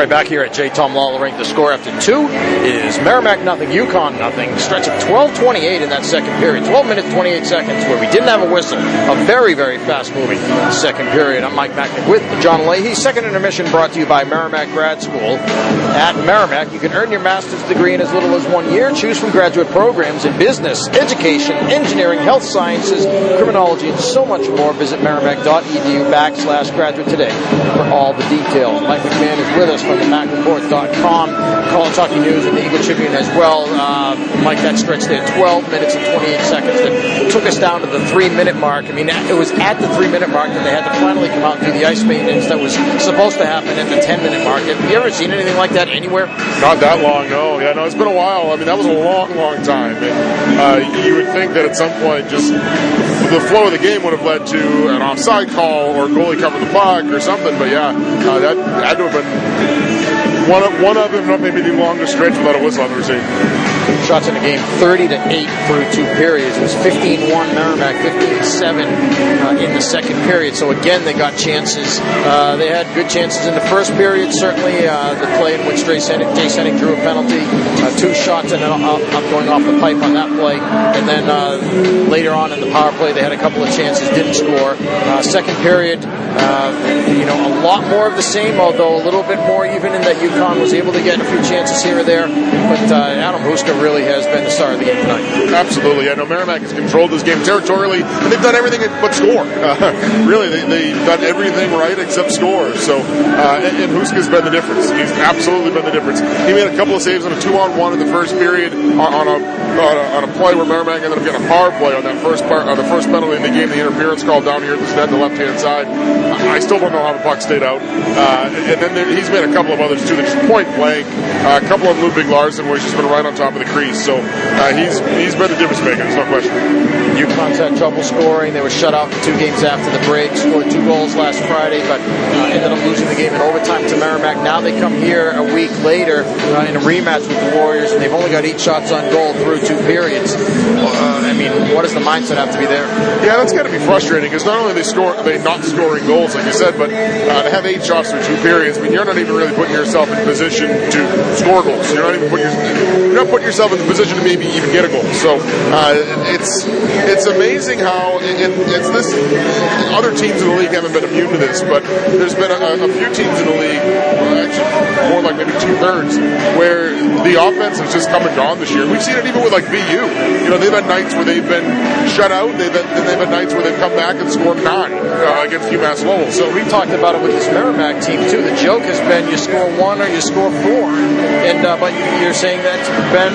right, back here at J. Tom Lawler Rink, the score after two is Merrimack nothing, UConn nothing. Stretch of 12:28 in that second period, 12 minutes 28 seconds, where we didn't have a whistle. A very, very fast moving second period. I'm Mike Macknick with John Leahy. Second intermission brought to you by Merrimack Grad School. At Merrimack, you can earn your master's degree in as little as one year. Choose from graduate programs in business, education, engineering, health sciences, criminology, and so much more. Visit merrimack.edu backslash graduate today for all the details. Mike McMahon is with us from the MacReport.com, Hockey News, and the Eagle Tribune as well. Uh, Mike, that stretch there, 12 minutes and 28 seconds, that took us down to the three-minute mark. I mean, it was at the three-minute mark that they had to finally come out and do the ice maintenance that was supposed to happen at the 10-minute mark. Have you ever seen anything like that anywhere? Not that long, no. Yeah, no, it's been a while. I mean, that was a long, long time. And, uh, you would think that at some point, just the flow of the game would have led to an offside call or goalie covered the puck or something. But yeah, uh, that had to have been Hallelujah one of, one of, not maybe the longest stretch without a whistle I've shots in the game, 30 to 8 through two periods. It was 15-1 Merrimack, 15-7 uh, in the second period. So again, they got chances. Uh, they had good chances in the first period. Certainly, uh, the play in which Jace Hennig drew a penalty, uh, two shots and up, up going off the pipe on that play, and then uh, later on in the power play, they had a couple of chances, didn't score. Uh, second period, you know, a lot more of the same, although a little bit more even in that UConn was able to get a few chances here or there. But Adam Huska really has been the star of the game tonight. Absolutely. I know Merrimack has controlled this game territorially, and they've done everything but score. Uh, really, they, have done everything right except score. So, uh, and, and Huska's been the difference. He's absolutely been the difference. He made a couple of saves on a two-on-one in the first period on, a, on, a, on a play where Merrimack ended up getting a power play on that first part, on the first penalty in the game, the interference call down here at the net, the left-hand side. I still don't know how the puck stayed out. Uh, and then there, he's made a couple of others too. That just point blank. Uh, a couple of Ludwig Larsen where he's just been right on top of the crease. So uh, he's he's been the difference maker. There's no question. UConn's had trouble scoring. They were shut out for two games after the break. Scored two goals last Friday, but uh, ended up losing the game in overtime to Merrimack. Now they come here a week later uh, in a rematch with the Warriors, and they've only got eight shots on goal through two periods. Uh, I mean, what does the mindset have to be there? Yeah, that's got to be frustrating because not only they score they not scoring goals like you said, but uh, to have eight shots through two periods, I mean, you're not even really putting yourself in position to score goals. You're not even putting your, you're not putting yourself in the position to maybe even get a goal. So uh, it's it's amazing how it, it's this. Other teams in the league haven't been immune to this, but there's been a, a few teams in the league, actually more like maybe two thirds, where the offense has just come and gone this year. We've seen it even with like BU. You know, they've had nights where they've been shut out. They've had, they've had nights where they've come back and scored nine uh, against UMass Lowell. So we talked about it with this Merrimack team too. The joke has been you score one or you score four, and uh, but you're saying that's been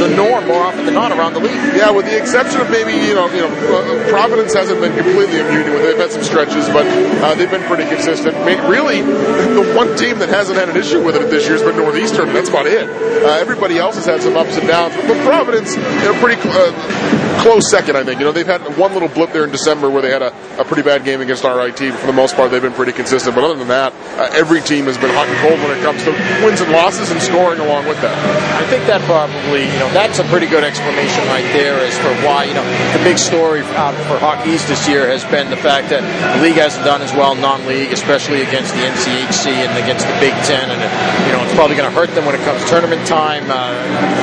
the norm more often than not around the league. Yeah, with the exception of maybe you know you know uh, Providence hasn't been completely immune with it. They've had some stretches, but uh, they've been pretty consistent. Really, the one team that hasn't had an issue with it this year has been Northeastern. That's about it. Uh, everybody else has had some ups and downs, but Providence, know, pretty uh, close second, I think. You know, they've had one little blip there in December where they had a, a pretty bad game against RIT. But for the most part, they've been pretty consistent. But other than that, uh, every team has been hot and cold when it comes to wins and losses and scoring along with that. I think that probably, you know, that's a pretty good explanation right there as for why, you know, the big story out for Hockey East this year has been the fact that the league hasn't done as well non-league, especially against the NCHC and against the Big Ten, and you know, it's probably going to hurt them when it comes tournament time. Uh,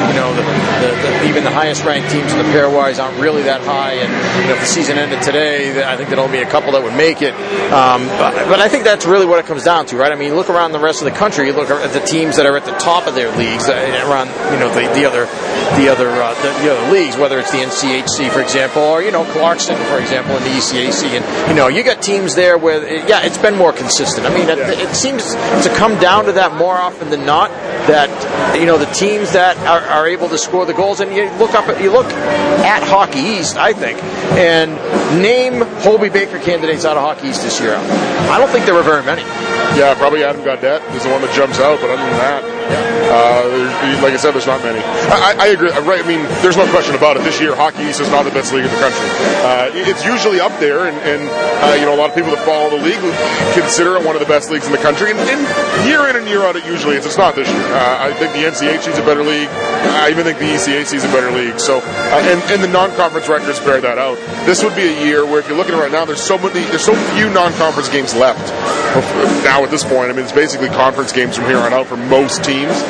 you know, the, the, the, even the highest-ranked teams in the pairwise aren't really that high, and you know, if the season ended today, I think there'll be a couple that would make it. Um, but, but I think that's really what it comes down to, right? I mean, you look around the rest of the country, you look at the teams that are at the top of their leagues, uh, around you know the, the other the other uh, the, the, other leagues, whether it's the NCHC, for example, or you know Clarkson, for example, in the ECAC, and you know you got teams there where yeah, it's been more consistent. I mean, it, it seems to come down to that more often than not. That you know the teams that are, are able to score the goals, and you look up, at you look at Hockey East, I think, and name Hobey Baker candidates out of Hockey East this year. I don't think there were very many. Yeah, probably Adam Gaudette is the one that jumps out, but other than that, Uh, like I said, there's not many. I, I agree. Right? I mean, there's no question about it. This year, Hockey East is not the best league in the country. Uh, it's usually up there, and, and uh, you know, a lot of people that follow the league consider it one of the best leagues in the country. And, and year in and year out, it usually is. It's not this year. Uh, I think the NCHC is a better league. I even think the ECAC is a better league. So, uh, and, and the non-conference records bear that out. This would be a year where, if you're looking right now, there's so many, there's so few non-conference games left. Now at this point, I mean, it's basically conference games from here on out for most teams.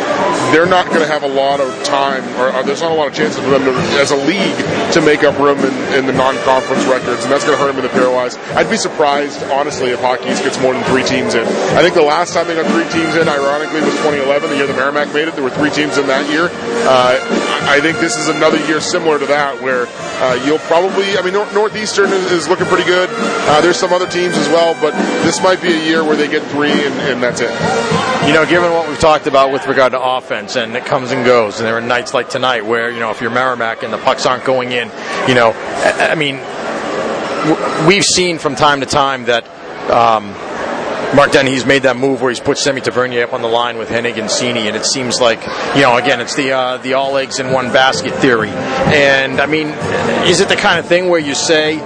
They're not going to have a lot of time, or, or, there's not a lot of chances for them to, as a league to make up room in, in the non-conference records, and that's going to hurt them in the pairwise. I'd be surprised, honestly, if Hockey East gets more than three teams in. I think the last time they got three teams in, ironically, was 2011, the year the Merrimack made it. There were three teams in that year. Uh, I think this is another year similar to that, where uh, you'll probably, I mean, Northeastern is, is looking pretty good. Uh, there's some other teams as well, but this might be a year where they get three and, and that's it. You know, given what we've talked about with regard to offense, and it comes and goes, and there are nights like tonight where, you know, if you're Merrimack and the pucks aren't going in, you know, I mean, we've seen from time to time that. Um, Mark Dennehy's made that move where he's put Sami Tavernier up on the line with Hennig and Seney, and it seems like, you know, again, it's the uh, the all eggs in one basket theory. And I mean, is it the kind of thing where you say,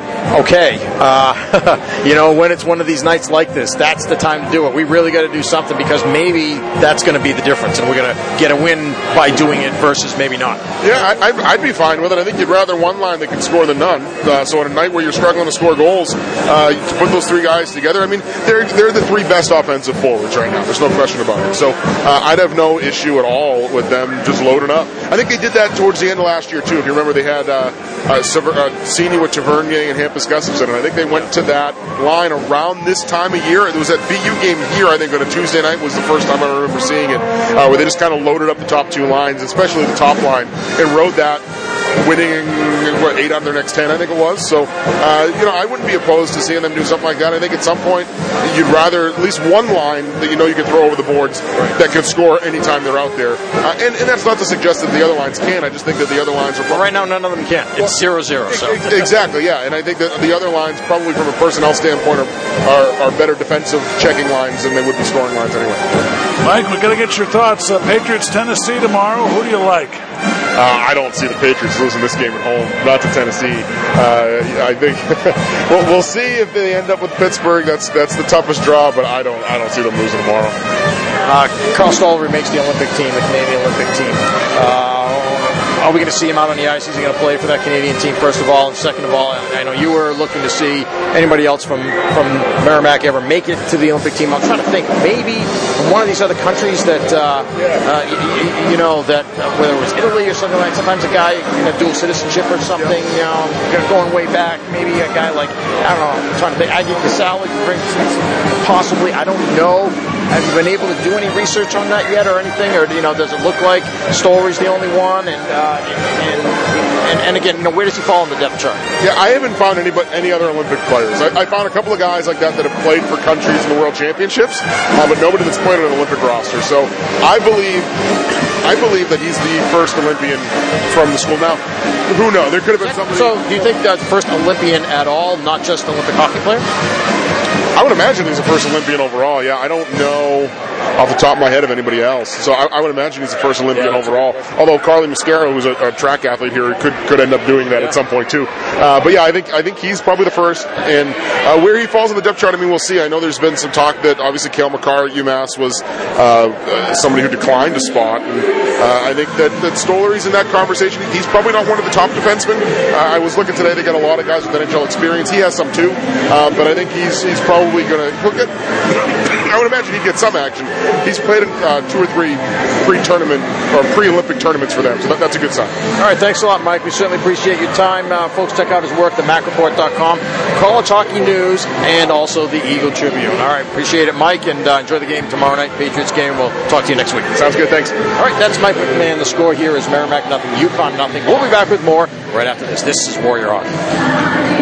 okay, uh, you know, when it's one of these nights like this, that's the time to do it. We really got to do something because maybe that's going to be the difference, and we're going to get a win by doing it versus maybe not. Yeah, I, would be fine with it. I think you'd rather one line that can score than none. Uh, so on a night where you're struggling to score goals, uh, to put those three guys together, I mean, they're they're the three best offensive forwards right now. There's no question about it. So uh, I'd have no issue at all with them just loading up. I think they did that towards the end of last year too. If you remember, they had uh, uh, uh with Tavernier and Hampus Gustafsson, and I think they went to that line around this time of year. It was that BU game here, I think, on a Tuesday night was the first time I remember seeing it, uh, where they just kind of loaded up the top two lines, especially the top line, and rode that winning what eight out of their next ten, I think it was. So, uh, you know, I wouldn't be opposed to seeing them do something like that. I think at some point you'd rather at least one line that you know you can throw over the boards that can score anytime they're out there. Uh, and, and that's not to suggest that the other lines can. I just think that the other lines are. Well, right now, none of them can. It's zero zero. So exactly, yeah. And I think that the other lines, probably from a personnel standpoint, are, are, are better defensive checking lines than they would be scoring lines anyway. Mike, we're going to get your thoughts. Uh, Patriots, Tennessee tomorrow. Who do you like? Uh, I don't see the Patriots losing this game at home, not to Tennessee. Uh, I think we'll, we'll see if they end up with Pittsburgh. That's that's the toughest draw, but I don't I don't see them losing tomorrow. Uh, Karl Stollery makes the Olympic team, the Canadian Olympic team. Are we going to see him out on the ice? Is he going to play for that Canadian team, first of all? And second of all, I know you were looking to see anybody else from, from Merrimack ever make it to the Olympic team. I'm trying to think, maybe from one of these other countries that, uh, uh, you, you, know, that uh, whether it was Italy or something like that, Sometimes a guy have dual citizenship or something, you know, going way back. Maybe a guy like, I don't know, I'm trying to think, Aggie Casale could bring possibly, I don't know. Have you been able to do any research on that yet or anything? Or, you know, does it look like Stollery's the only one? And, uh, and, and, and, again, you know, where does he fall in the depth chart? Yeah, I haven't found any but any other Olympic players. I, I, found a couple of guys like that that have played for countries in the World Championships, uh, but nobody that's played on an Olympic roster. So I believe I believe that he's the first Olympian from the school. Now, who knows? There could have been something. So, do you think that's the first Olympian at all, not just Olympic hockey player? I would imagine he's the first Olympian overall. Yeah, I don't know off the top of my head of anybody else. So I, I would imagine he's the first Olympian yeah, overall. Although Carly Mascaro, who's a, a, track athlete here, could could end up doing that yeah. at some point too. Uh, but yeah, I think I think he's probably the first. And uh, where he falls in the depth chart, I mean, we'll see. I know there's been some talk that obviously Cale Makar at UMass was uh, somebody who declined a spot. And, uh, I think that that Stollery's in that conversation. He's probably not one of the top defensemen. Uh, I was looking today; they got a lot of guys with NHL experience. He has some too, uh, but I think he's he's probably going to. He'll get I would imagine he'd get some action. He's played in uh, two or three pre-tournament or pre-Olympic tournaments for them, so that, that's a good sign. All right, thanks a lot, Mike. We certainly appreciate your time. Uh, folks, check out his work, themacreport.com, College Hockey News, and also the Eagle Tribune. All right, appreciate it, Mike, and uh, enjoy the game tomorrow night, Patriots game. We'll talk to you next week. Sounds good. Thanks. All right, that's Mike McMahon. The score here is Merrimack nothing, UConn nothing. We'll be back with more right after this. This is Warrior Hockey.